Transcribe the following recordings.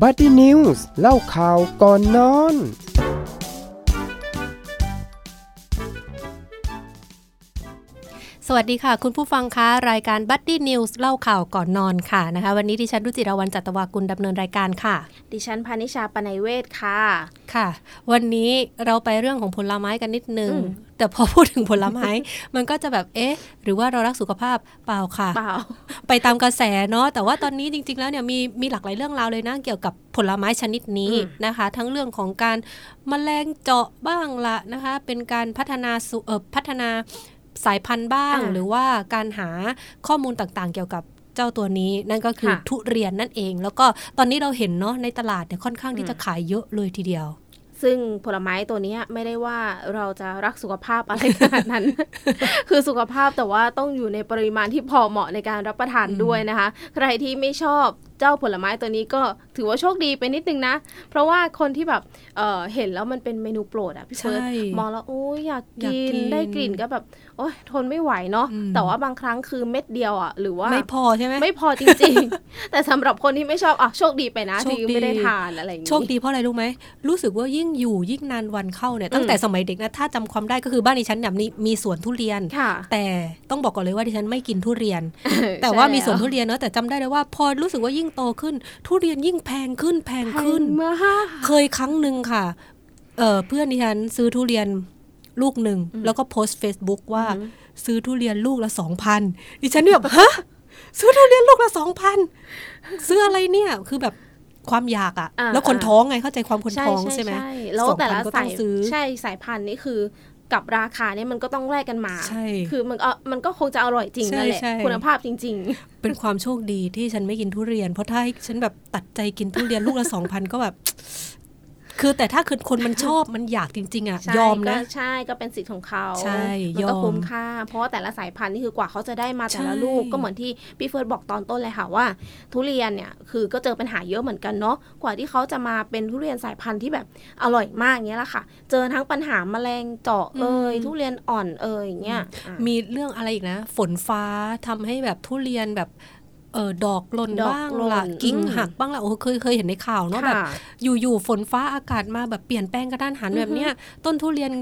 Buddy News เล่าข่าวก่อนนอน สวัสดีค่ะ คุณผู้ฟังคะรายการ Buddy News เล่าข่าวก่อนนอนค่ะนะคะ วันนี้ดิฉันรุจิรวันจัตวากุลดำเนินรายการค่ะ ดิฉันพานิชาปนัยเวศค่ะค่ะ วันนี้เราไปเรื่องของผลไม้กันนิดนึงอืมแต่พอพูดถึงผลไม้ มันก็จะแบบเอ๊ะ หรือว่าเรารักสุขภาพเปล่าค่ะเปล่าไปตามกระแสเนาะแต่ว่าตอนนี้จริง ๆ แล้วเนี่ยมีมีหลากหลายเรื่องราวเลยนะเกี่ยวกับผลไม้ชนิดนี้อืมนะคะ ทั้งเรื่องของการมแมลงเจาะบ้างละนะคะ เป็นการพัฒนาสุเอ่อพัฒนา สายพันธุ์บ้าง หรือว่าการหาข้อมูลต่างๆ เกี่ยวกับเจ้าตัวนี้นั่นก็คือทุเรียนนั่นเอง แล้วก็ตอนนี้เราเห็นเนาะในตลาดเนี่ยค่อนข้างที่จะขายเยอะเลยทีเดียวซึ่งผลไม้ตัวเนี้ยไม่ได้ว่าเราจะรักสุขภาพอะไรขนาดนั้น คือสุขภาพแต่ว่าต้องอยู่ในปริมาณที่พอเหมาะในการรับประทานด้วยนะคะ ใครที่ไม่ชอบ เจ้าผลไม้ตัวนี้ก็ถือว่าโชคดีไปนิดนึงนะ เพราะว่าคนที่แบบเอ่อเห็นแล้วมันเป็นเมนูโปรดอะพี่เฟิร์สใช่มองแล้วโอ้ยอยากอยากกิกินนได้กลิ่นก็แบบโอ้ยทนไม่ไหวเนาะอืมแต่ว่าบางครั้งคือเม็ดเดียวอะหรือว่าไม่พอใช่ไหมไม่พอจริงๆ แต่สำหรับคนที่ไม่ชอบอะโชคดีไปนะโชคที่ดีไม่ได้ทานอะไรอย่างนี้โชคดีเพราะอะไรรู้ไหมรู้สึกว่ายิ่งอยู่ยิ่งนานวันเข้าเนี่ยตั้งแต่สมัยเด็กนะถ้าจำความได้ก็คือบ้านดิฉันเนี่ยมีมีสวนทุเรียนค่ะแต่ต้องบอกก่อนเลยว่าดิฉันไม่กินทุเรียน แต่ว่ามีสวนทุเรียนเนอะแต่จำได้เลยว่าพอรู้สึกว่ายิ่งโตขึ้น ทุเรียนยิ่งแพงขึ้นแพงแพขึ้นงเมื่อห้าเคยครั้งหนึ่งค่ะเออเพื่อนดิฉันซื้อทุเรียนลูกหนึ่ง แล้วก็โพสต์ Facebook ว่า ซื้อทุเรียนลูกละสองพันดิฉันเนี่ยแบบฮะซื้อทุเรียนลูกละสองพันซื้ออะไรเนี่ยคือแบบความอยากอะอ่าแล้วคนอ่าท้องไงเข้าใจความคนท้องใช่ไหมแล้วแต่ละ2,000ก็ต้สาอยงซื้อใช่สายพันธุ์นี่คือ กับราคาเนี่ยมันก็ต้องแลกกันมาใช่คือมันเออมันก็คงจะอร่อยจริงใช่นั่นแหละใช่คุณภาพจริงเป็นความโชคดีที่ฉันไม่กินทุเรียน เพราะถ้าให้ฉันแบบตัดใจกินทุเรียนลูกละสองพันก็แบบ คือแต่ถ้าคือคนมันชอบมันอยากจริง ๆ อะๆใช่ยอมนะก็ใช่ก็เป็นสิทธิ์ของเขาใช่มันก็ยอมคุ้มค่า เพราะว่าแต่ละสายพันธุ์นี่คือกว่าเขาจะได้มาแต่ละใช่ลูกก็เหมือนที่พี่เฟิร์สบอกตอนต้นเลยค่ะว่า ทุเรียนเนี่ยคือก็เจอปัญหาเยอะเหมือนกันเนาะกว่าที่เขาจะมาเป็นทุเรียนสายพันธุ์ที่แบบอร่อยมากอย่างเงี้ยแหละค่ะ เจอทั้งปัญหาแมลงเจาะเอ่ยทุเรียนอ่อนเอ่ยอย่างเงี้ยอะมีเรื่องอะไรอีกนะ ฝนฟ้าทำให้แบบทุเรียนแบบ เออดอกหล่นดอกบ้างหล่นละกิ่งอืมหักบ้างละโอ้เคยเคยเห็นในข่าวเนาะแบบค่ะอยู่ๆฝนฟ้าอากาศมาแบบเปลี่ยนแปลงกระด้านหันแบบเนี้ยต้นทุเรียน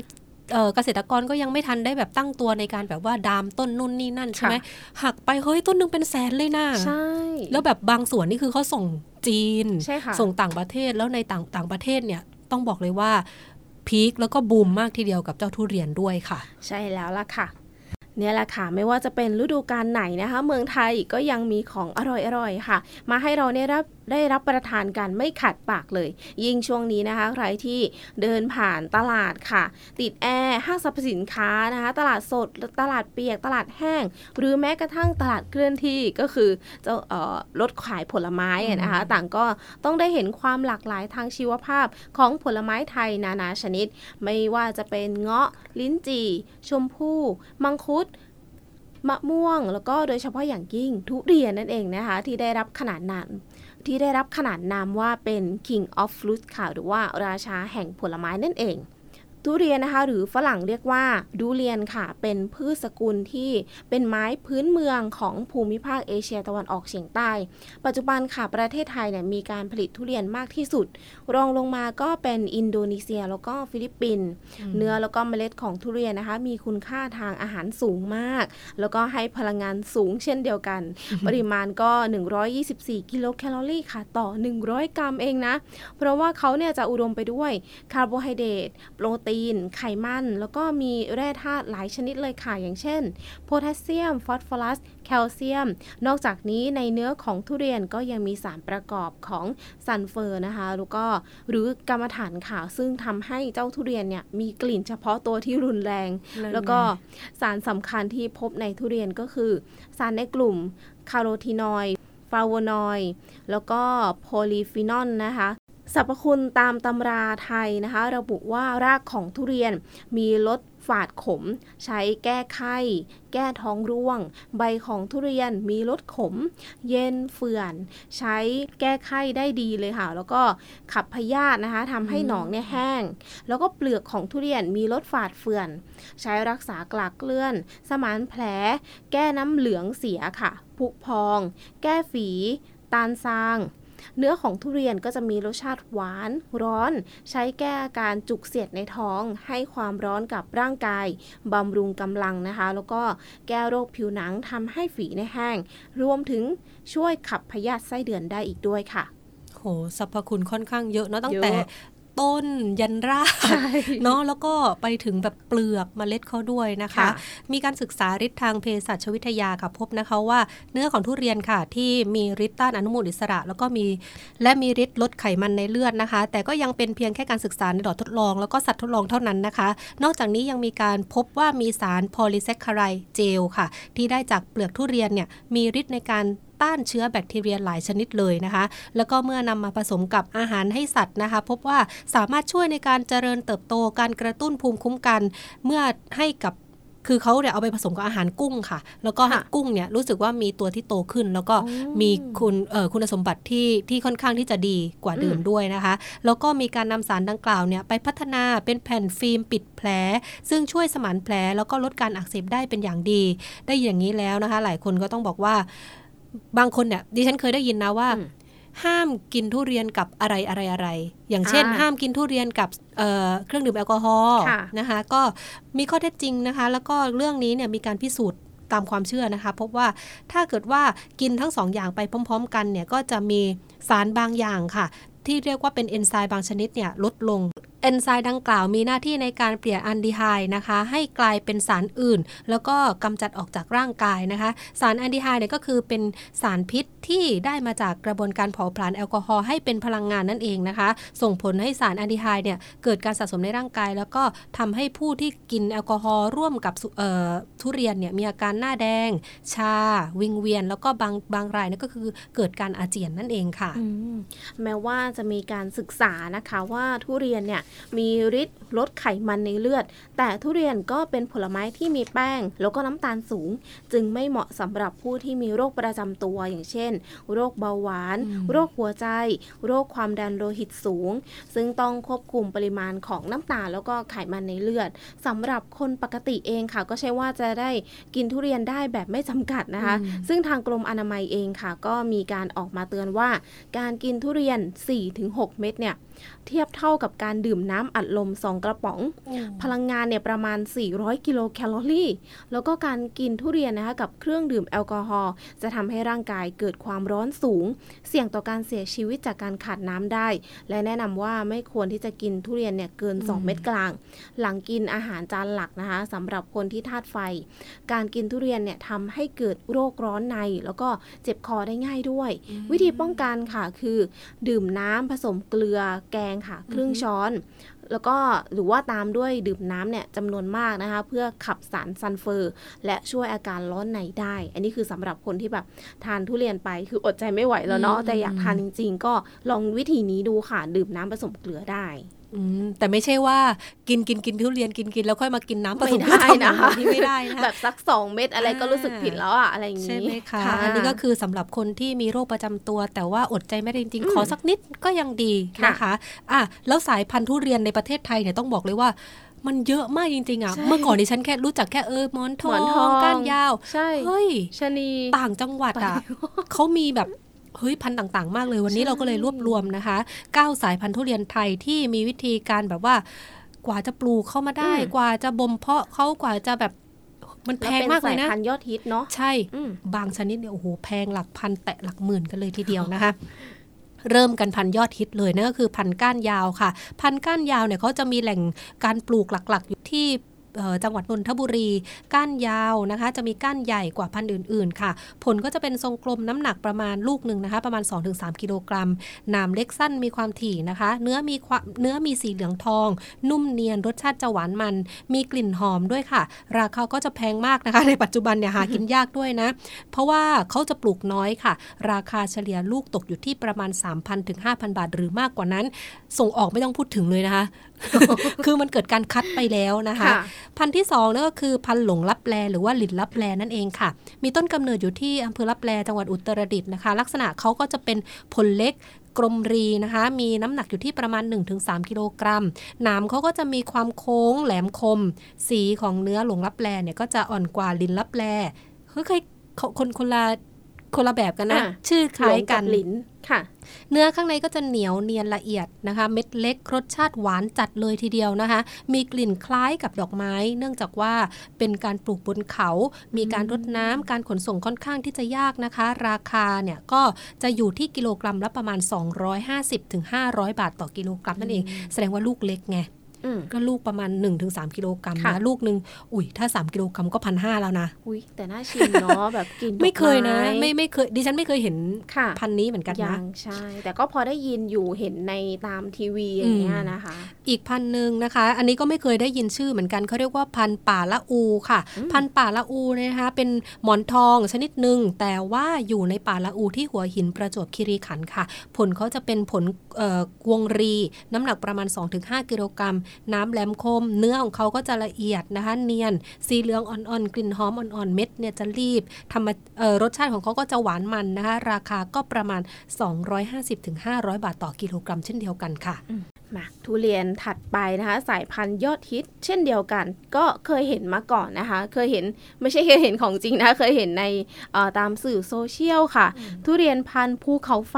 เอ่อเกษตรกรก็ยังไม่ทันได้แบบตั้งตัวในการแบบว่าดามต้นนู่นนี่นั่นใช่ไหมหักไปเฮ้ยต้นหนึงเป็นแสนเลยนะใช่แล้วแบบบางส่วนนี่คือเขาส่งจีนใช่ค่ะส่งต่างประเทศแล้วในต่างต่างประเทศเนี่ยต้องบอกเลยว่าพีคแล้วก็บูมมากทีเดียวกับเจ้าทุเรียนด้วยค่ะ ใช่แล้วล่ะค่ะ เนี่ยแหละค่ะไม่ว่าจะเป็นฤดูกาลไหนนะคะ เมืองไทยก็ยังมีของอร่อยๆค่ะ มาให้เราได้รับ ได้รับประทานกันไม่ขัดปากเลย ยิ่งช่วงนี้นะคะ ใครที่เดินผ่านตลาดค่ะ ติดแอร์ห้างสรรพสินค้านะคะ ตลาดสดตลาดเปียกตลาดแห้ง หรือแม้กระทั่งตลาดเคลื่อนที่ก็คือเจ้าเอ่อรถขายผลไม้อะนะคะ ต่างก็ต้องได้เห็นความหลากหลายทางชีวภาพของผลไม้ไทยนานาชนิด ไม่ว่าจะเป็นเงาะลิ้นจี่ ชมพู่มังคุดมะม่วงแล้วก็โดยเฉพาะอย่างยิ่งทุเรียนนั่นเองนะคะ ที่ได้รับขนาดนาม ที่ได้รับขนาดนามว่าเป็น King of Fruit ค่ะ หรือว่าราชาแห่งผลไม้นั่นเอง ทุเรียนนะคะหรือฝรั่งเรียกว่า durian ค่ะ เป็นพืชสกุลที่เป็นไม้พื้นเมืองของภูมิภาคเอเชียตะวันออกเฉียงใต้ ปัจจุบันค่ะประเทศไทยเนี่ยมีการผลิตทุเรียนมากที่สุด รองลงมาก็เป็นอินโดนีเซียแล้วก็ฟิลิปปินส์เนื้อแล้วก็เมล็ดของทุเรียนนะคะ มีคุณค่าทางอาหารสูงมาก แล้วก็ให้พลังงานสูงเช่นเดียวกัน ปริมาณก็ 124 กิโลแคลอรี่ค่ะ ต่อ 100 กรัมเองนะ เพราะว่าเขาเนี่ยจะอุดมไปด้วยคาร์โบไฮเดรตโปรตีนไขมัน แล้วก็มีแร่ธาตุหลายชนิดเลยค่ะ อย่างเช่น โพแทสเซียม ฟอสฟอรัส แคลเซียม นอกจากนี้ในเนื้อของทุเรียนก็ยังมีสารประกอบของซัลเฟอร์นะคะ แล้วก็หรือกำมะถันค่ะซึ่งทำให้เจ้าทุเรียนเนี่ยมีกลิ่นเฉพาะตัวที่รุนแรงนั่นไงแล้วก็สารสำคัญที่พบในทุเรียนก็คือ สารในกลุ่มคาโรทีนอยด์ฟลาโวนอยด์แล้วก็โพลีฟีนอลนะคะ สรรพคุณตามตำราไทยนะคะ ระบุว่ารากของทุเรียนมีรสฝาดขม ใช้แก้ไข้ แก้ท้องร่วง ใบของทุเรียนมีรสขม เย็นเฝื่อน ใช้แก้ไข้ได้ดีเลยค่ะ แล้วก็ขับพยาธินะคะทำให้หนองเนี่ยแห้ง แล้วก็เปลือกของทุเรียนมีรสฝาดเฝื่อน ใช้รักษากลากเลื่อน สมานแผล แก้น้ำเหลืองเสียค่ะ ผุพอง แก้ฝี ตาลซาง เนื้อของทุเรียนก็จะมีรสชาติหวาน ร้อน ใช้แก้อาการจุกเสียดในท้อง ให้ความร้อนกับร่างกายบำรุงกำลังนะคะ แล้วก็แก้โรคผิวหนังทำให้ฝีในแห้ง รวมถึงช่วยขับพยาธิไส้เดือนได้อีกด้วยค่ะโหสรรพคุณค่อนข้างเยอะเนาะตั้งเยอะแต่ ต้นยันรากใช่เนาะแล้วก็ไปถึงแบบเปลือกเมล็ดเขาด้วยนะคะค่ะมีการศึกษาฤทธิ์ทางเภสัชวิทยาค่ะพบนะคะว่าเนื้อของทุเรียนค่ะ ที่มีฤทธิ์ต้านอนุมูลอิสระ แล้วก็มีและมีฤทธิ์ลดไขมันในเลือดนะคะ แต่ก็ยังเป็นเพียงแค่การศึกษาในหลอดทดลองแล้วก็สัตว์ทดลองเท่านั้นนะคะ นอกจากนี้ยังมีการพบว่ามีสารโพลีแซคคาไรด์เจลค่ะ ที่ได้จากเปลือกทุเรียนเนี่ยมีฤทธิ์ในการ ต้านเชื้อแบคทีเรียหลายชนิดเลยนะคะ แล้วก็เมื่อนำมาผสมกับอาหารให้สัตว์นะคะ พบว่าสามารถช่วยในการเจริญเติบโตการกระตุ้นภูมิคุ้มกัน เมื่อให้กับคือเขาเนี่ยเอาไปผสมกับอาหารกุ้งค่ะ แล้วก็ให้ค่ะกุ้งเนี่ยรู้สึกว่ามีตัวที่โตขึ้น แล้วก็อ๋อมีคุณเอ่อคุณสมบัติที่ที่ค่อนข้างที่จะดีกว่าเดิมอืมด้วยนะคะ แล้วก็มีการนำสารดังกล่าวเนี่ยไปพัฒนาเป็นแผ่นฟิล์มปิดแผล ซึ่งช่วยสมานแผล แล้วก็ลดการอักเสบได้เป็นอย่างดี ได้อย่างนี้แล้วนะคะ หลายคนก็ต้องบอกว่า บางคนเนี่ยดิฉันเคยได้ยินนะว่าอืมห้ามกินทุเรียนกับอะไรอะไรอะไร อย่างเช่นอ่าห้ามกินทุเรียนกับเอ่อเครื่องดื่มแอลกอฮอล์ค่ะนะคะ ก็มีข้อเท็จจริงนะคะ แล้วก็เรื่องนี้เนี่ยมีการพิสูจน์ตามความเชื่อนะคะ พบว่าถ้าเกิดว่ากินทั้งสองอย่างไปพร้อม ๆ กันเนี่ยก็จะมีสารบางอย่างค่ะ ที่เรียกว่าเป็นเอนไซม์บางชนิดเนี่ยลดลงเอนไซม์ดังกล่าวมีหน้าที่ในการเปลี่ยนอันดีไฮนะคะ ให้กลายเป็นสารอื่น แล้วก็กำจัดออกจากร่างกายนะคะ สารอัลดีไฮด์เนี่ยก็คือเป็นสารพิษ ที่ได้มาจากกระบวนการเผาผลาญแอลกอฮอล์ให้เป็นพลังงานนั่นเองนะคะ ส่งผลให้สารอัลดีไฮด์เนี่ยเกิดการสะสมในร่างกาย แล้วก็ทำให้ผู้ที่กินแอลกอฮอล์ร่วมกับทุเรียนเนี่ยมีอาการหน้าแดง ชา วิงเวียน แล้วก็บางบางรายเนี่ยก็คือเกิดการอาเจียนนั่นเองค่ะมแม้ว่าจะมีการศึกษานะคะว่าทุเรียนเนี่ยมีฤทธิ์ลดไขมันในเลือด แต่ทุเรียนก็เป็นผลไม้ที่มีแป้ง แล้วก็น้ำตาลสูง จึงไม่เหมาะสำหรับผู้ที่มีโรคประจำตัวอย่างเช่นโรคเบาหวานอืมโรคหัวใจ โรคความดันโลหิตสูง ซึ่งต้องควบคุมปริมาณของน้ำตาลแล้วก็ไขมันในเลือดสำหรับคนปกติเองค่ะ ก็ใช่ว่าจะได้กินทุเรียนได้แบบไม่จำกัดนะคะอืมซึ่งทางกรมอนามัยเองค่ะ ก็มีการออกมาเตือนว่า การกินทุเรียน 4-6 เม็ดเนี่ยเทียบเท่ากับการดื่มน้ำอัดลม 2 กระป๋อง พลังงานเนี่ยประมาณ 400 กิโลแคลอรี่ แล้วก็การกินทุเรียนนะคะกับเครื่องดื่มแอลกอฮอล์จะทำให้ร่างกายเกิดความร้อนสูง เสี่ยงต่อการเสียชีวิตจากการขาดน้ำได้ และแนะนำว่าไม่ควรที่จะกินทุเรียนเนี่ยเกินอืม2เม็ดกลาง หลังกินอาหารจานหลักนะคะสำหรับคนที่ธาตุไฟ การกินทุเรียนเนี่ยทำให้เกิดโรคร้อนใน แล้วก็เจ็บคอได้ง่ายด้วย วิธีป้องกันค่ะคือ ดื่มน้ำผสมเกลือแกงค่ะครึ่งช้อน แล้วก็หรือว่าตามด้วยดื่มน้ำเนี่ยจำนวนมากนะคะ เพื่อขับสารซัลเฟอร์ และช่วยอาการร้อนในได้ อันนี้คือสำหรับคนที่แบบทานทุเรียนไปคืออดใจไม่ไหวแล้วเนาะอืมแต่อยากทานจริง ๆ ก็ลองวิธีนี้ดูค่ะ ดื่มน้ำผสมเกลือได้อืม แต่ไม่ใช่ว่ากินกินกินทุเรียนกินกินแล้วค่อยมากินน้ำผสมไม่ได้นะคะที่ไม่ได้นะคะแบบสักสองเม็ดอะไรก็รู้สึกผิดแล้วอะอะไรอย่างใช่นี้ไหมคะอันนี้ก็คือสำหรับคนที่มีโรคประจำตัว แต่ว่าอดใจไม่ได้จริงอืมๆขอสักนิดก็ยังดีค่ะนะคะอะแล้วสายพันธุ์ทุเรียนในประเทศไทยเนี่ยต้องบอกเลยว่ามันเยอะมากจริงๆอะใช่เมื่อก่อนดิฉันแค่รู้จักแค่เออหมอนทหมออนทองงก้านยาว ใช่ เฮ้ยชะนี ต่างจังหวัดอะเขามีแบบ เฮ้ยพันธุ์ต่างๆ มากเลยวันนี้ใช่เราก็เลยรวบรวมนะคะเก้าสายพันธุ์ทุเรียนไทยที่มีวิธีการแบบว่ากว่าจะปลูกเข้ามาได้อืมกว่าจะบ่มเพาะเขากว่าจะแบบมันแพงมากเลยแวนะป็สพันธุ์ยอดฮิตเนาะใช่อืมบางชนิดเนี่ยโอ้โหแพงหลักพันแตะหลักหมื่นกันเลยทีเดียวนะคะเริ่มกันพันยอดฮิตเลยนั่นก็คือพันก้านยาวค่ะ พันก้านยาวเนี่ยเขาจะมีแหล่งการปลูกหลักๆอยู่ที่เอ่อ จังหวัดนนทบุรี ก้านยาวนะคะ จะมีก้านใหญ่กว่าพันธุ์อื่น ๆ ค่ะ ผลก็จะเป็นทรงกลมน้ำหนักประมาณลูกหนึ่งนะคะ ประมาณ 2-3 กิโลกรัมหนามเล็กสั้นมีความถี่นะคะ เนื้อมีความเนื้อมีสีเหลืองทอง นุ่มเนียนรสชาติจะหวานมัน มีกลิ่นหอมด้วยค่ะ ราคาก็จะแพงมากนะคะ ในปัจจุบันเนี่ยหากินยากด้วยนะ เพราะว่าเขาจะปลูกน้อยค่ะ ราคาเฉลี่ยลูกตกอยู่ที่ประมาณ 3,000ถึง5,000 บาท หรือมากกว่านั้น ส่งออกไม่ต้องพูดถึงเลยนะคะคือมันเกิดการคัดไปแล้วนะคะค่ะพันธุ์ที่สองนั่นก็คือพันธุ์หลงลับแลหรือว่าหลินลับแลนั่นเองค่ะ มีต้นกำเนิดอยู่ที่อำเภอลับแลจังหวัดอุตรดิตถ์นะคะ ลักษณะเขาก็จะเป็นผลเล็กกลมรีนะคะ มีน้ำหนักอยู่ที่ประมาณ 1-3 กิโลกรัมหนามเขาก็จะมีความโค้งแหลมคม สีของเนื้อหลงลับแลเนี่ยก็จะอ่อนกว่าลินลับแลเฮ้ยเคยคนคนละ คนละแบบกันนะอะชื่อคล้ายกันหลงบลิ้นค่ะ เนื้อข้างในก็จะเหนียวเนียนละเอียดนะคะ เม็ดเล็กรสชาติหวานจัดเลยทีเดียวนะคะ มีกลิ่นคล้ายกับดอกไม้ เนื่องจากว่าเป็นการปลูกบนเขา มีการรดน้ำการขนส่งค่อนข้างที่จะยากนะคะ ราคาเนี่ยก็จะอยู่ที่กิโลกรัมละประมาณ 250-500 บาทต่อกิโลกรัมนั่นเอง แสดงว่าลูกเล็กไงอืม ก็ลูกประมาณ 1-3 กิโลกรัมค่ะนะลูกหนึ่งอุ้ยถ้า 3 กิโลกรัมก็พันห้าแล้วนะอุ้ยแต่น่าชิมเนาะแบบกินดอกไม่เคยนะไม้ไม่ไม่เคยดิฉันไม่เคยเห็นค่ะพันธุ์นี้เหมือนกันยันะงใช่ แต่ก็พอได้ยินอยู่เห็นในตามทีวีอย่างเงี้ยนะคะ อีกพันธุ์หนึ่งนะคะ อันนี้ก็ไม่เคยได้ยินชื่อเหมือนกันเขาเรียกว่าพันธุ์ป่าละอูค่ะ พันธุ์ป่าละอูนะคะเป็นหมอนทองชนิดหนึ่งแต่ว่าอยู่ในป่าละอูที่หัวหินประจวบคีรีขันธ์ค่ะ ผลเขาจะเป็นผลเอ่อวงรี น้ำหนักประมาณ 2-5 กิโลกรัมน้ำแหลมคม เนื้อของเขาก็จะละเอียดนะคะ เนียน สีเหลืองอ่อนๆ กลิ่นหอมอ่อนๆ เม็ดเนี่ยจะรีบทำมรสชาติของเขาก็จะหวานมันนะคะ ราคาก็ประมาณ 250-500 บาทต่อกิโลกรัมเช่นเดียวกันค่ะ มาทุเรียนถัดไปนะคะ สายพันธุ์ยอดฮิต เช่นเดียวกัน ก็เคยเห็นมาก่อนนะคะ เคยเห็นไม่ใช่เคยเห็นของจริงนะเคยเห็นในเอ่อตามสื่อโซเชียลค่ะ ทุเรียนพันธุ์ภูเขาไฟ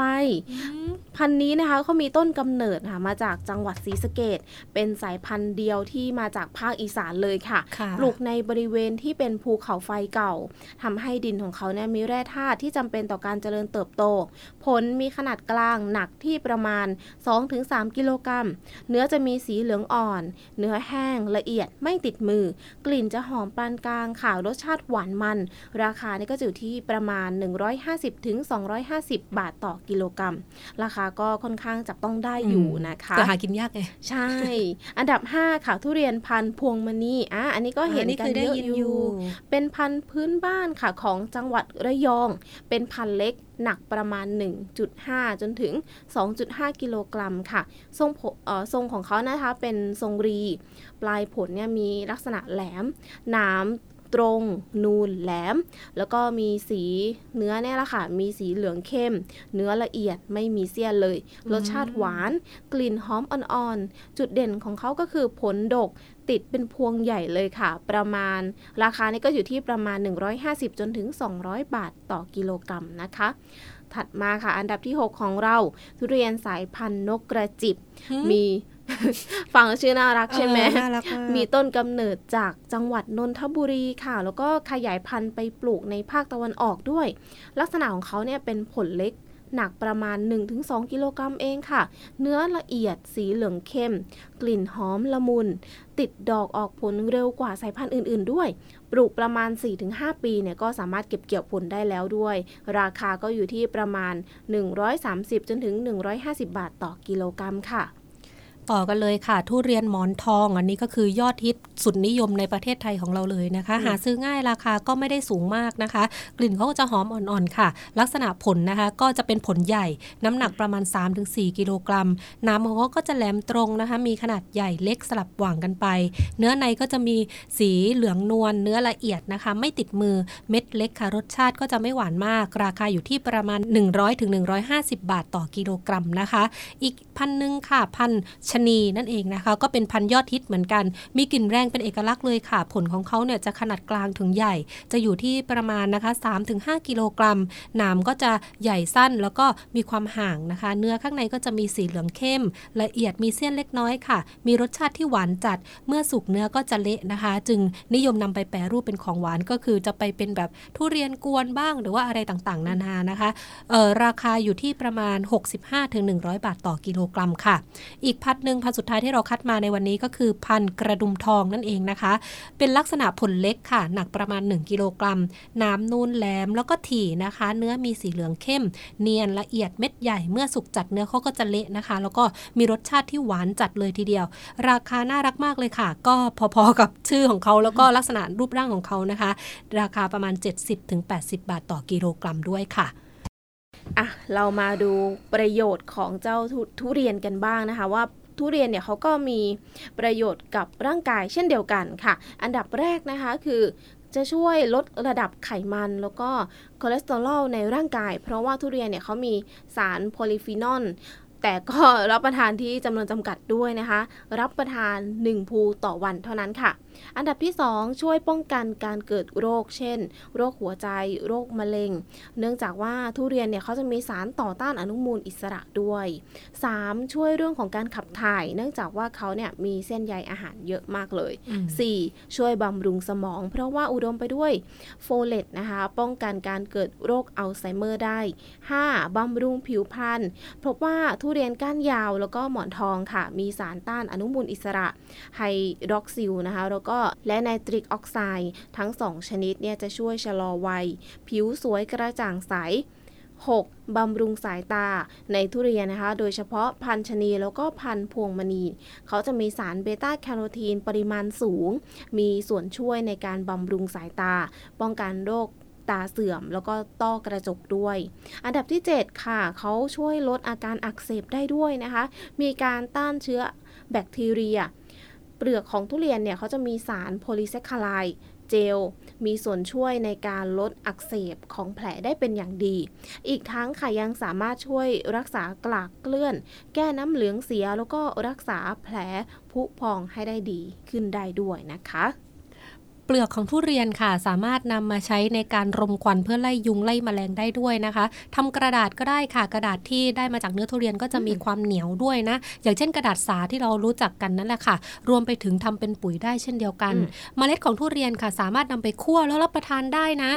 พันธุ์นี้นะคะเขามีต้นกำเนิดค่ะมาจากจังหวัดศรีสะเกดเป็นสายพันธุ์เดียวที่มาจากภาคอีสานเลยค่ะค่ะปลูกในบริเวณที่เป็นภูเขาไฟเก่าทำให้ดินของเขาเนี่ยมีแร่ธาตุที่จำเป็นต่อการเจริญเติบโต ผลมีขนาดกลางหนักที่ประมาณ 2-3 กิโลกรัมเนื้อจะมีสีเหลืองอ่อน เนื้อแห้งละเอียดไม่ติดมือ กลิ่นจะหอมปานกลางค่ะรสชาติหวานมัน ราคานี่ก็จะอยู่ที่ประมาณ 150-250 บาทต่อกิโลกรัม ราคาก็ค่อนข้างจับต้องได้อยู่นะคะแต่หากินยากไงใช่ อันดับ 5 ค่ะทุเรียนพันธุ์พวงมณีอะอันนี้ก็เห็นอักันคเยอะอยู่ เป็นพันธุ์พื้นบ้านค่ะของจังหวัดระยอง เป็นพันธุ์เล็ก หนักประมาณ 1.5 จนถึง 2.5 กิโลกรัมค่ะ ทรงทรงของเขานะคะเป็นทรงรี ปลายผลเนี่ยมีลักษณะแหลมหนาม ตรง นูนแหลม แล้วก็มีสีเนื้อเนี่ยแหละค่ะ มีสีเหลืองเข้ม เนื้อละเอียดไม่มีเสี้ยนเลย รสชาติหวาน กลิ่นหอมอ่อนๆ จุดเด่นของเขาก็คือผลดกติดเป็นพวงใหญ่เลยค่ะ ประมาณ ราคานี่ก็อยู่ที่ประมาณ 150 จนถึง 200 บาทต่อกิโลกรัมนะคะ ถัดมาค่ะ อันดับที่ 6 ของเรา ทุเรียนสายพันธุ์นกกระจิบหืมมี ฟังแล้วชื่อน่ารักใช่ไหมเออน่ารักมากมีต้นกำเนิดจากจังหวัดนนทบุรีค่ะ แล้วก็ขยายพันธุ์ไปปลูกในภาคตะวันออกด้วย ลักษณะของเขาเนี่ยเป็นผลเล็กหนักประมาณ 1-2 กิโลกรัมเองค่ะ เนื้อละเอียดสีเหลืองเข้ม กลิ่นหอมละมุน ติดดอกออกผลเร็วกว่าสายพันธุ์อื่น ๆ ด้วย ปลูกประมาณ 4-5 ปีเนี่ยก็สามารถเก็บเกี่ยวผลได้แล้วด้วย ราคาก็อยู่ที่ประมาณ 130 จนถึง 150 บาทต่อกิโลกรัมค่ะ ต่อกันเลยค่ะ ทุเรียนหมอนทอง อันนี้ก็คือยอดฮิตสุดนิยมในประเทศไทยของเราเลยนะคะอืมหาซื้อง่ายราคาก็ไม่ได้สูงมากนะคะ กลิ่นเขาก็จะหอมอ่อนๆค่ะ ลักษณะผลนะคะก็จะเป็นผลใหญ่ น้ำหนักประมาณ 3-4 กิโลกรัม น้ำของเขาก็จะแหลมตรงนะคะ มีขนาดใหญ่เล็กสลับหว่างกันไป เนื้อในก็จะมีสีเหลืองนวลเนื้อละเอียดนะคะ ไม่ติดมือเม็ดเล็กค่ะรสชาติก็จะไม่หวานมาก ราคาอยู่ที่ประมาณ 100-150 บาทต่อกิโลกรัมนะคะ อีกพันหนึ่งค่ะพันชะนีนั่นเองนะคะก็เป็นพันยอดฮิตเหมือนกัน มีกลิ่นแรงเป็นเอกลักษณ์เลยค่ะ ผลของเขาเนี่ยจะขนาดกลางถึงใหญ่ จะอยู่ที่ประมาณนะคะ3-5 กิโลกรัมหนามก็จะใหญ่สั้นแล้วก็มีความห่างนะคะ เนื้อข้างในก็จะมีสีเหลืองเข้ม ละเอียดมีเส้นเล็กน้อยค่ะ มีรสชาติที่หวานจัด เมื่อสุกเนื้อก็จะเละนะคะ จึงนิยมนำไปแปรรูปเป็นของหวานก็คือจะไปเป็นแบบทุเรียนกวนบ้างหรือว่าอะไรต่างๆ นานานะคะออราคาอยู่ที่ประมาณ 65-100 บาทต่อกิโลกรัมค่ะ อีกพันหนึ่งพันสุดท้ายที่เราคัดมาในวันนี้ก็คือพันกระดุมทองนั่นเองนะคะ เป็นลักษณะผลเล็กค่ะ หนักประมาณ 1 กิโลกรัม น้ำนูนแหลมแล้วก็ถี่นะคะ เนื้อมีสีเหลืองเข้ม เนียนละเอียดเม็ดใหญ่เมื่อสุกจัดเนื้อเขาก็จะเละนะคะ แล้วก็มีรสชาติที่หวานจัดเลยทีเดียว ราคาน่ารักมากเลยค่ะ ก็พอๆกับชื่อของเขาแล้วก็ลักษณะรูปร่างของเขานะคะ ราคาประมาณ 70-80 บาทต่อกิโลกรัมด้วยค่ะอะ เรามาดูประโยชน์ของเจ้าทุทุเรียนกันบ้างนะคะ ว่า ทุเรียนเนี่ยเขาก็มีประโยชน์กับร่างกายเช่นเดียวกันค่ะ อันดับแรกนะคะคือจะช่วยลดระดับไขมันแล้วก็คอเลสเตอรอลในร่างกาย เพราะว่าทุเรียนเนี่ยเขามีสารโพลีฟีนอลแต่ก็รับประทานที่จำนวนจำกัดด้วยนะคะ รับประทาน 1 พูต่อวันเท่านั้นค่ะอันดับที่ 2 ช่วยป้องกันการเกิดโรค เช่น โรคหัวใจ โรคมะเร็ง เนื่องจากว่าทุเรียนเนี่ยเขาจะมีสารต่อต้านอนุมูลอิสระด้วย 3. ช่วยเรื่องของการขับถ่าย เนื่องจากว่าเขาเนี่ยมีเส้นใยอาหารเยอะมากเลยอืม 4. ช่วยบำรุงสมอง เพราะว่าอุดมไปด้วยโฟเลตนะคะ ป้องกันการเกิดโรคอัลไซเมอร์ได้ 5. บำรุงผิวพรรณพบว่าทุเรียนก้านยาวแล้วก็หมอนทองค่ะ มีสารต้านอนุมูลอิสระไฮดรอกซิลนะคะแล้วก็และไนตริกออกไซด์ทั้ง 2 ชนิดเนี่ยจะช่วยชะลอวัย ผิวสวยกระจ่างใส 6. บำรุงสายตาในทุเรียนนะคะ โดยเฉพาะพันธุ์ชะนีแล้วก็พันธุ์พวงมณี เขาจะมีสารเบต้าแคโรทีนปริมาณสูง มีส่วนช่วยในการบำรุงสายตา ป้องกันโรคตาเสื่อมแล้วก็ต้อกระจกด้วย อันดับที่ 7 ค่ะ เขาช่วยลดอาการอักเสบได้ด้วยนะคะ มีการต้านเชื้อแบคทีเรีย เปลือกของทุเรียนเนี่ยเขาจะมีสารโพลีแซคคาไลด์เจล มีส่วนช่วยในการลดอักเสบของแผลได้เป็นอย่างดี อีกทั้งค่ะยังสามารถช่วยรักษากลากเกลื่อน แก้น้ำเหลืองเสียแล้วก็รักษาแผลผุพองให้ได้ดีขึ้นได้ด้วยนะคะ ปลือกของทุเรียนค่ะ สามารถนำมาใช้ในการรมควันเพื่อไล่ยุงไล่แมลงได้ด้วยนะคะทำกระดาษก็ได้ค่ะ กระดาษที่ได้มาจากเนื้อทุเรียนก็จะมีความเหนียวด้วยนะ อย่างเช่นกระดาษสาที่เรารู้จักกันนั่นแหละค่ะ รวมไปถึงทำเป็นปุ๋ยได้เช่นเดียวกันอืมเมล็ดของทุเรียนค่ะ สามารถนำไปคั่วแล้วรับประทานได้นะ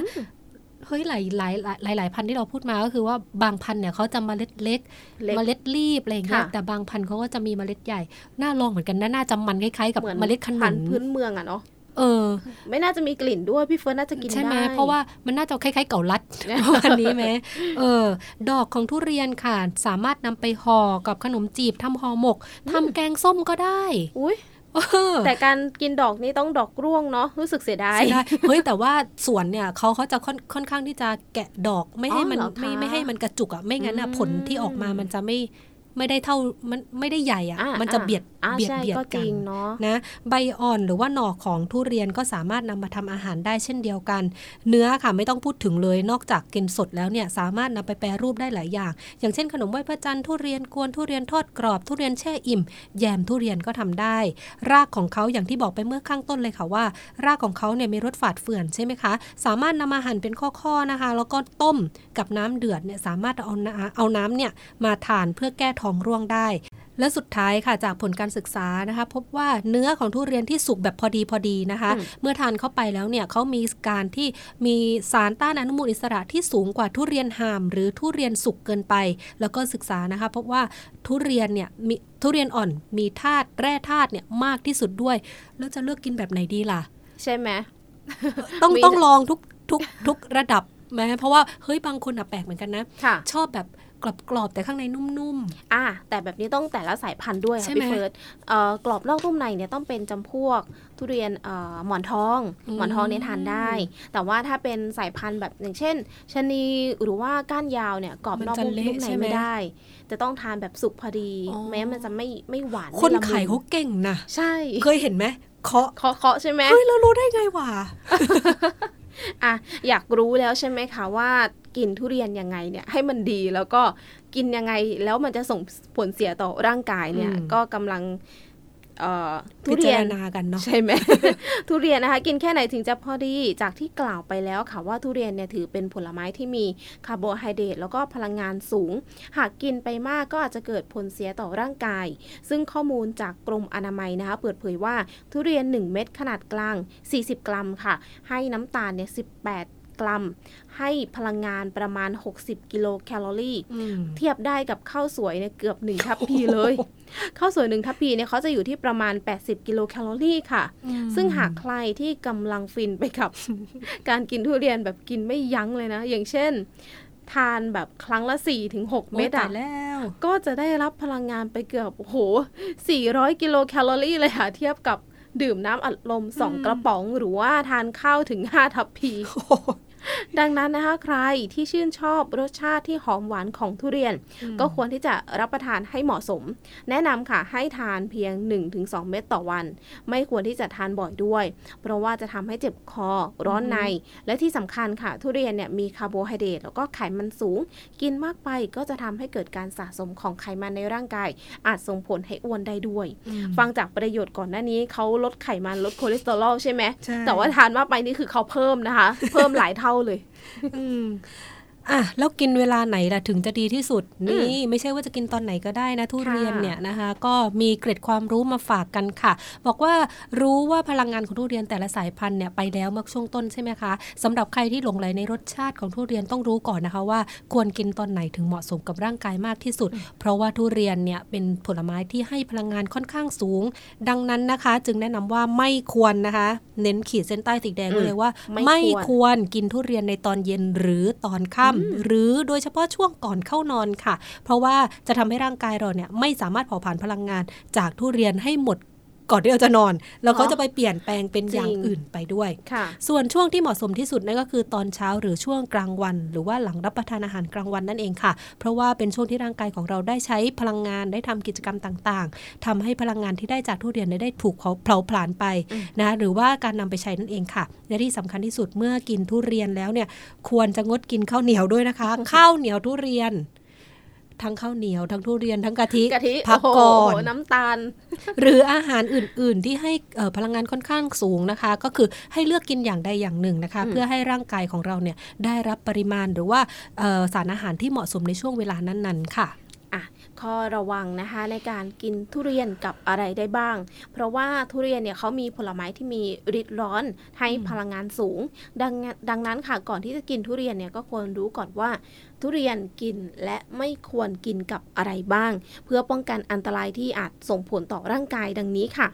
เฮ้ยหลายหลายหลายหลายหลายพันธุ์ที่เราพูดมาก็คือว่าบางพันธุ์เนี่ยเขาจะเมล็ดเล็กเล็กเมล็ดรีบอะไรอย่างเงี้ยค่ะแต่บางพันธุ์เขาก็จะมีเมล็ดใหญ่ น่าลองเหมือนกันนะน่าจะมันคล้ายๆกับเหมือนเมล็ดขนุพันธุ์พื้นเมืองอะเนาะ เออ ไม่น่าจะมีกลิ่นด้วยพี่เฟิร์นน่าจะกินใช่ไหมได้เพราะว่ามันน่าจะคล้ายๆเก่าลัดประมาณนี้ไหมเออ ดอกของทุเรียนค่ะ สามารถนำไปห่อกับขนมจีบทำห่อหมกทำแกงส้มก็ได้อุ้ยเออแต่การกินดอกนี้ต้องดอกร่วงเนาะรู้สึกเสียดายเสียดายเฮ้ยแต่ว่าสวนเนี่ยเขาเขาจะค่อนค่อนข้างที่จะแกะดอกไม่ให้มันอ๋อเหรอคะไม่ไม่ให้มันกระจุกอะไม่งั้นอะอืมผลที่ออกมามันจะไม่ ไม่ได้เท่ามันไม่ได้ใหญ่อะอ่ามันจะเบียดอ่าเบียดใช่เบียดก็จกัรินงเนาะนะใบอ่อนหรือว่าหน่อของทุเรียนก็สามารถนำมาทำอาหารได้เช่นเดียวกัน เนื้อค่ะไม่ต้องพูดถึงเลยนอกจากกินสดแล้วเนี่ยสามารถนำไปแปรรูปได้หลายอย่าง อย่างเช่นขนมไหว้พระจันทร์ทุเรียนกวนทุเรียนทอดกรอบ ทุเรียนแช่อิ่ม แยมทุเรียนก็ทำได้ รากของเขาอย่างที่บอกไปเมื่อข้างต้นเลยค่ะว่า รากของเขาเนี่ยมีรสฝาดเฟื่อนใช่ไหมคะ สามารถนำมาหั่นเป็นข้อๆนะคะ แล้วก็ต้มกับน้ำเดือดเนี่ยสามารถเอาน้ำเอาน้ำเนี่ยมาทานเพื่อแก้ท้องร่วงได้ และสุดท้ายค่ะจากผลการศึกษานะคะ พบว่าเนื้อของทุเรียนที่สุกแบบพอดีพอดีนะคะอืมเมื่อทานเข้าไปแล้วเนี่ยเขามีการที่มีสารต้านอนุมูลอิสระที่สูงกว่าทุเรียนหาม หรือทุเรียนสุกเกินไป แล้วก็ศึกษานะคะ พบว่าทุเรียนเนี่ยมีทุเรียนอ่อนมีธาตุแร่ธาตุเนี่ยมากที่สุดด้วย แล้วจะเลือกกินแบบไหนดีล่ะ ใช่ไหมต้องมีต้องลองทุกทุกทุกระดับไหมเพราะว่าเฮ้ยบางคนอะแปลกเหมือนกันนะค่ะชอบแบบ กรอบๆ แต่ข้างในนุ่มอ่าแต่แบบนี้ต้องแต่ละสายพันธุ์ด้วยใช่ค่ะไหมพี่เฟิร์สเอ่อกรอบนอกนุ่มในเนี่ยต้องเป็นจำพวกทุเรียนเอ่อหมอนทองอืมหมอนทองเนี่ยทานได้ แต่ว่าถ้าเป็นสายพันธุ์แบบอย่างเช่นชะนีหรือว่าก้านยาวเนี่ยกรอบมันนอกจะนุ่มเละนุ่มในใช่ไหมไม่ได้ จะต้องทานแบบสุกพอดีอ๋อแม้มันจะไม่ไม่หวานๆคนไม่ละมุขายเขาเก่งนะใช่เคยเห็นไหมเคาะเคาะเคาะใช่ไหมเฮ้ยเรารู้ได้ไงวะอะอยากรู้แล้วใช่ไหมคะว่า กินทุเรียนยังไงเนี่ยให้มันดีแล้วก็กินยังไงแล้วมันจะส่งผลเสียต่อร่างกายเนี่ยอืมก็กำลังเอ่อทุพิเรีจายรนณากันเนาะใช่ไหมทุเรียนนะคะ กินแค่ไหนถึงจะพอดีจากที่กล่าวไปแล้วค่ะว่าทุเรียนเนี่ยถือเป็นผลไม้ที่มีคาร์โบไฮเดรตแล้วก็พลังงานสูง หากกินไปมากก็อาจจะเกิดผลเสียต่อร่างกาย ซึ่งข้อมูลจากกรมอนามัยนะคะ เปิดเผยว่าทุเรียน 1 เม็ดขนาดกลาง 40 กรัมค่ะ ให้น้ำตาลเนี่ย18 กรัม ให้พลังงานประมาณ 60 กิโลแคลอรี่อืมเทียบได้กับข้าวสวยเนี่ยเกือบ1ทัพพีเลยข้าวสวย1ทัพพีเนี่ยเขาจะอยู่ที่ประมาณ 80 กิโลแคลอรี่ค่ะ ซึ่งหากใครที่กำลังฟินไปกับ การกินทุเรียนแบบกินไม่ยั้งเลยนะ อย่างเช่น ทานแบบครั้งละ 4-6เม็ดโอ้ยอะตายแล้วก็จะได้รับพลังงานไปเกือบโอ้โห400 กิโลแคลอรี่เลยค่ะ เทียบกับ ดื่มน้ำอัดลม2กระป๋อง หรือว่าทานข้าวถึง5ทัพพี ดังนั้นนะคะใครที่ชื่นชอบรสชาติที่หอมหวานของทุเรียน ก็ควรที่จะรับประทานให้เหมาะสม แนะนำค่ะให้ทานเพียง 1-2 เม็ดต่อวัน ไม่ควรที่จะทานบ่อยด้วย เพราะว่าจะทำให้เจ็บคอร้อนใน และที่สำคัญค่ะ ทุเรียนเนี่ยมีคาร์โบไฮเดรตแล้วก็ไขมันสูง กินมากไปก็จะทำให้เกิดการสะสมของไขมันในร่างกาย อาจส่งผลให้อ้วนได้ด้วย ฟังจากประโยชน์ก่อนหน้านี้เขาลดไขมันลดคอเลสเตอรอลใช่ไหมใช่แต่ว่าทานมากไปนี่คือเขาเพิ่มนะคะ เพิ่มหลายเท่าเลย อืม อะแล้วกินเวลาไหนล่ะถึงจะดีที่สุด นี่ไม่ใช่ว่าจะกินตอนไหนก็ได้นะทุเรียนเนี่ยนะคะ ก็มีเกร็ดความรู้มาฝากกันค่ะ บอกว่ารู้ว่าพลังงานของทุเรียนแต่ละสายพันธุ์เนี่ยไปแล้วเมื่อช่วงต้นใช่ไหมคะสำหรับใครที่หลงไหลในรสชาติของทุเรียนต้องรู้ก่อนนะคะว่า ควรกินตอนไหนถึงเหมาะสมกับร่างกายมากที่สุด เพราะว่าทุเรียนเนี่ยเป็นผลไม้ที่ให้พลังงานค่อนข้างสูง ดังนั้นนะคะ จึงแนะนำว่าไม่ควรนะคะ เน้นขีดเส้นใต้สีแดงไว้เลยว่า ไม่ไม่ควรควรกินทุเรียนในตอนเย็นหรือตอนค่ำหรือโดยเฉพาะช่วงก่อนเข้านอนค่ะ เพราะว่าจะทำให้ร่างกายเราเนี่ยไม่สามารถเผาผลาญพลังงานจากทุเรียนให้หมด ก่อนที่เราจะนอนแล้วเขาจะไปเปลี่ยนแปลงเป็นอย่างจริงอื่นไปด้วยค่ะส่วนช่วงที่เหมาะสมที่สุดนั่นก็คือตอนเช้าหรือช่วงกลางวัน หรือว่าหลังรับประทานอาหารกลางวันนั่นเองค่ะ เพราะว่าเป็นช่วงที่ร่างกายของเราได้ใช้พลังงานได้ทำกิจกรรมต่างๆทำให้พลังงานที่ได้จากทุเรียนเนี่ยได้ถูกเผาเผาผลาญไปนะหรือว่าการนำไปใช้นั่นเองค่ะและที่สำคัญที่สุดเมื่อกินทุเรียนแล้วเนี่ยควรจะงดกินข้าวเหนียวด้วยนะคะ ข้าวเหนียวทุเรียน ทั้งข้าวเหนียว ทั้งทุเรียนทั้งกะทิกะทิพักโอ้โหก่อนน้ำตาล หรืออาหารอื่น ๆ ที่ให้เอ่อพลังงานค่อนข้างสูงนะคะ ก็คือให้เลือกกินอย่างใดอย่างหนึ่งนะคะอืมเพื่อให้ร่างกายของเราเนี่ยได้รับปริมาณหรือว่าเอ่อสารอาหารที่เหมาะสมในช่วงเวลานั้น ๆค่ะอะข้อระวังนะคะในการกินทุเรียนกับอะไรได้บ้าง เพราะว่าทุเรียนเนี่ยเขามีผลไม้ที่มีฤทธิ์ร้อนให้พลังงานสูง ดังนั้นดังนั้นค่ะก่อนที่จะกินทุเรียนเนี่ยก็ควรรู้ก่อนว่า ทุเรียนกินและไม่ควรกินกับอะไรบ้าง เพื่อป้องกันอันตรายที่อาจส่งผลต่อร่างกายดังนี้ค่ะ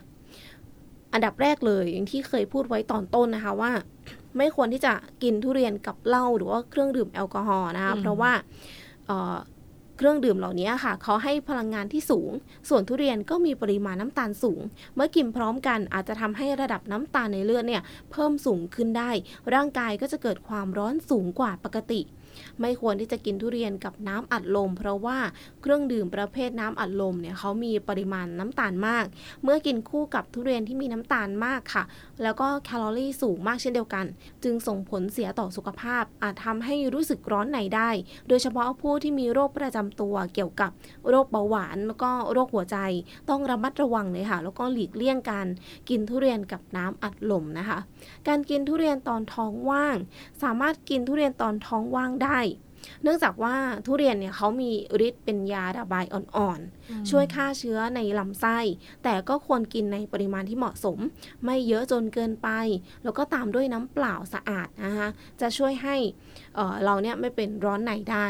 อันดับแรกเลยอย่างที่เคยพูดไว้ตอนต้นนะคะว่า ไม่ควรที่จะกินทุเรียนกับเหล้าหรือว่าเครื่องดื่มแอลกอฮอล์นะคะอืมเพราะว่าเอ่อเครื่องดื่มเหล่านี้ค่ะเขาให้พลังงานที่สูง ส่วนทุเรียนก็มีปริมาณน้ำตาลสูง เมื่อกินพร้อมกันอาจจะทำให้ระดับน้ำตาลในเลือดเนี่ยเพิ่มสูงขึ้นได้ ร่างกายก็จะเกิดความร้อนสูงกว่าปกติ ไม่ควรที่จะกินทุเรียนกับน้ำอัดลม เพราะว่าเครื่องดื่มประเภทน้ำอัดลมเนี่ยเขามีปริมาณน้ำตาลมาก เมื่อกินคู่กับทุเรียนที่มีน้ำตาลมากค่ะ แล้วก็แคลอรี่สูงมากเช่นเดียวกัน จึงส่งผลเสียต่อสุขภาพ อาจทำให้รู้สึกร้อนในได้ โดยเฉพาะผู้ที่มีโรคประจำตัวเกี่ยวกับโรคเบาหวานแล้วก็โรคหัวใจ ต้องระมัดระวังเลยค่ะ แล้วก็หลีกเลี่ยงการกินทุเรียนกับน้ำอัดลมนะคะ การกินทุเรียนตอนท้องว่าง สามารถกินทุเรียนตอนท้องว่างได้ เนื่องจากว่าทุเรียนเนี่ยเขามีฤทธิ์เป็นยาระบายอ่อนๆ ช่วยฆ่าเชื้อในลำไส้ แต่ก็ควรกินในปริมาณที่เหมาะสม ไม่เยอะจนเกินไป แล้วก็ตามด้วยน้ำเปล่าสะอาดนะคะจะช่วยให้เอ่อเราเนี่ยไม่เป็นร้อนในได้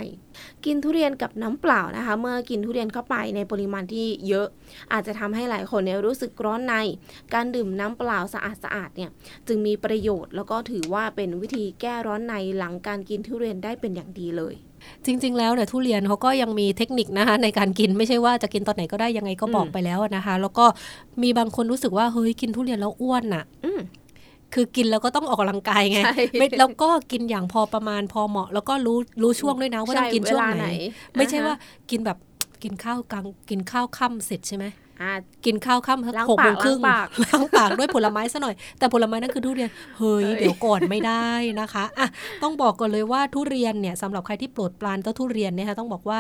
กินทุเรียนกับน้ำเปล่านะคะ เมื่อกินทุเรียนเข้าไปในปริมาณที่เยอะ อาจจะทำให้หลายคนเนี่ยรู้สึกร้อนใน การดื่มน้ำเปล่าสะอาดสะอาดๆเนี่ยจึงมีประโยชน์แล้วก็ถือว่าเป็นวิธีแก้ร้อนในหลังการกินทุเรียนได้เป็นอย่างดีเลย จริง ๆ แล้วเนี่ยทุเรียนเขาก็ยังมีเทคนิคนะคะในการกินไม่ใช่ว่าจะกินตอนไหนก็ได้ยังไงก็บอกอืมไปแล้วนะคะ แล้วก็มีบางคนรู้สึกว่าเฮ้ยกินทุเรียนแล้วอ้วนน่ะอืมคือกินแล้วก็ต้องออกกำลังกายไงใช่ไม่แล้วก็กินอย่างพอประมาณพอเหมาะ แล้วก็รู้รู้ช่วงด้วยนะว่าต้องกินช่วงไหน ไม่ใช่ว่ากินแบบกินข้าวกลางกินข้าวค่ำเสร็จใช่ไหมอ่า กินข้าวค่ำสักล้างหกปากโมงครึ่งล้างปากล้างปากด้วยผลไม้ซะหน่อย แต่ผลไม้นั่นคือทุเรียน เฮ้ย เดี๋ยวก่อนไม่ได้นะคะอะต้องบอกก่อนเลยว่าทุเรียนเนี่ยสำหรับใครที่โปรดปรานเจ้าทุเรียนเนี่ยค่ะต้องบอกว่า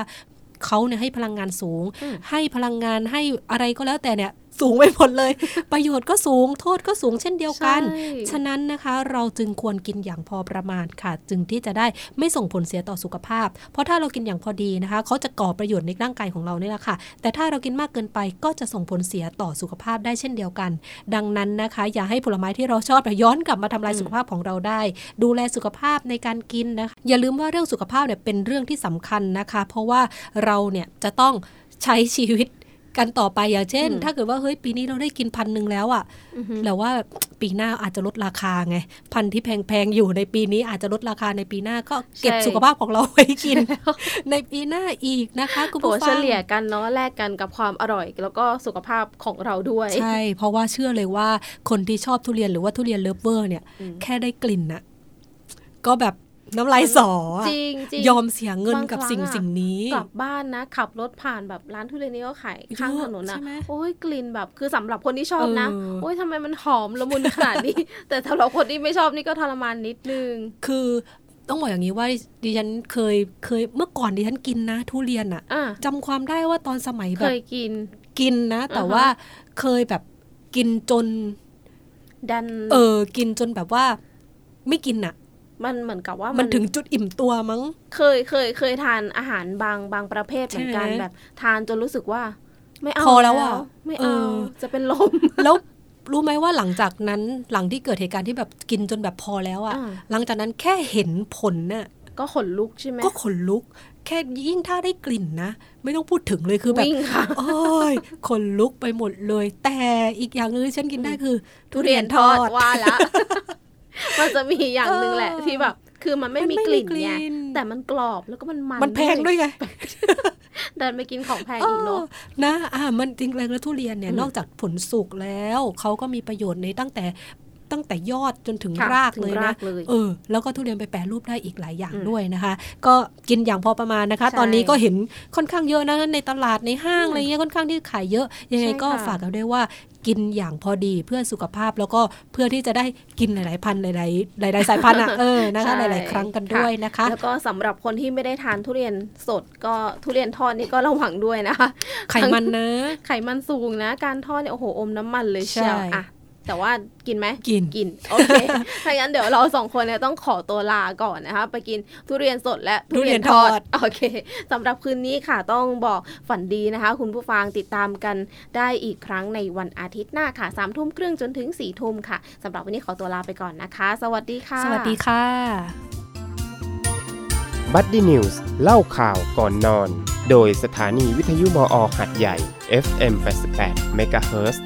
เขาเนี่ยให้พลังงานสูงอืมให้พลังงานให้อะไรก็แล้วแต่เนี่ย สูงไปหมดเลย ประโยชน์ก็สูงโทษก็สูงเช่นเดียวกันใช่ฉะนั้นนะคะเราจึงควรกินอย่างพอประมาณค่ะ จึงที่จะได้ไม่ส่งผลเสียต่อสุขภาพ เพราะถ้าเรากินอย่างพอดีนะคะเขาจะก่อประโยชน์ในร่างกายของเรานี่แหละค่ะ แต่ถ้าเรากินมากเกินไปก็จะส่งผลเสียต่อสุขภาพได้เช่นเดียวกัน ดังนั้นนะคะ อย่าให้ผลไม้ที่เราชอบย้อนกลับมาทำลายสุขภาพของเราได้ ดูแลสุขภาพในการกินนะคะอย่าลืมว่าเรื่องสุขภาพเนี่ยเป็นเรื่องที่สำคัญนะคะ เพราะว่าเราเนี่ยจะต้องใช้ชีวิต กันต่อไปอย่างเช่นอืมถ้าเกิดว่าเฮ้ยปีนี้เราได้กินพันธุ์หนึ่งแล้วอะ่ะอือฮึแล้วว่าปีหน้าอาจจะลดราคาไง พันธุ์ที่แพงๆอยู่ในปีนี้อาจจะลดราคาในปีหน้าก็เก็บใช่สุขภาพของเราไว้กิน ในปีหน้าอีกนะคะคุณผู้ฟัง ถัวเฉลี่ยกันเนาะแลกกันกับความอร่อย แล้วก็สุขภาพของเราด้วยใช่เพราะว่าเชื่อเลยว่าคนที่ชอบทุเรียนหรือว่าทุเรียน lover เนี่ยอืมแค่ได้กลิ่นน่ะก็แบบ น้ำลายสออะจริงจริงยอมเสียเงินกับบางครั้งสิ่งอะสิ่งนี้ กลับบ้านนะ ขับรถผ่านแบบร้านทุเรียนนี้ก็ขายข้างถนนเยอะนะใช่ไหมโอ้ยกลิ่นแบบคือสำหรับคนที่ชอบนะเออโอ้ยทำไมมันหอมละมุนขนาดนี้ แต่สำหรับคนที่ไม่ชอบนี่ก็ทรมานนิดนึง คือต้องบอกอย่างนี้ว่าดิฉันเคยเคยเมื่อก่อนดิฉันกินนะ ทุเรียนอะอะจำความได้ว่าตอนสมัยเคแบบยกินกินนะ แต่อ่าฮะว่าเคยแบบกินจน ดัน เออ กินจนแบบว่า ไม่กินอะ มันเหมือนกับว่ามัมันถึงจุดอิ่มตัวมั้ง เคยเคยเคยทานอาหารบางบางประเภทเหมือนกันใช่ไหมแบบ ทานจนรู้สึกว่า ไม่เอาพอแล้วอะไม่เอเอาอจะเป็นลมแล้วรู้ไหมว่าหลังจากนั้นหลังที่เกิดเหตุการณ์ที่แบบกินจนแบบพอแล้วอะอ่าหลังจากนั้นแค่เห็นผลน่ะก็ขนลุกใช่ไหมก็ขนลุก แค่ยิ่งถ้าได้กลิ่นนะ ไม่ต้องพูดถึงเลยคือแบบวิ่งค่ะโอ้ยขนลุกไปหมดเลย แต่อีกอย่างหนึงที่ฉันกินได้คือ ทุเรียนทอดว่าละ มันจะมีอย่างหนึ่งแหละเออที่แบบ คือมันไม่มันมีไม่กลิ่นมีกลิ่ไงนแต่มันกรอบแล้วก็มันมันมันแพงด้วยไงเดินไปกินของแพงอีกเนาะเออนะอ่ามันจริงๆแล้วทุเรียนเนี่ยอืมนอกจากผลสุกแล้วเขาก็มีประโยชน์ในตั้งแต่ตั้งแต่ยอดจนถึงค่ะรากถึงเลยรานะกเลยเออแล้วก็ทุเรียนไปแปรรูปได้อีกหลายอย่างอืมด้วยนะคะ ก็กินอย่างพอประมาณนะคะใช่ตอนนี้ก็เห็นค่อนข้างเยอะนะในตลาดในห้างอืมอะไรเงี้ยค่อนข้างที่ขายเยอะ ยังไงใช่ก็ค่ะฝากกันด้วยว่า กินอย่างพอดีเพื่อสุขภาพแล้วก็เพื่อที่จะได้กินหลาย ๆ พันธุ์หลาย ๆ หลาย ๆ สายพันธุ์อะเออนะคะหลาย ๆ ครั้งกันด้วยนะคะ แล้วก็สำหรับคนที่ไม่ได้ทานทุเรียนสดก็ทุเรียนทอดนี่ก็ระวังด้วยนะคะไขมันนะไขมันสูงนะ การทอดเนี่ยโอ้โหอมน้ำมันเลยเชียวใช่อะ แต่ว่ากินไหมกินกินโอเคถ้างั้นเดี๋ยวเราสองคนเนี่ยต้องขอตัวลาก่อนนะคะไปกินทุเรียนสดและทุเรียนทอดโอเคสำหรับคืนนี้ค่ะต้องบอกฝันดีนะคะ คุณผู้ฟังติดตามกันได้อีกครั้งในวันอาทิตย์หน้าค่ะสามทุ่มครึ่งจนถึงสี่ทุ่มค่ะสำหรับวันนี้ขอตัวลาไปก่อนนะคะ สวัสดีค่ะ สวัสดีค่ะบัดดี้นิวส์เล่าข่าวก่อนนอน โดยสถานีวิทยุม.อ.หาดใหญ่ FM 88 MHz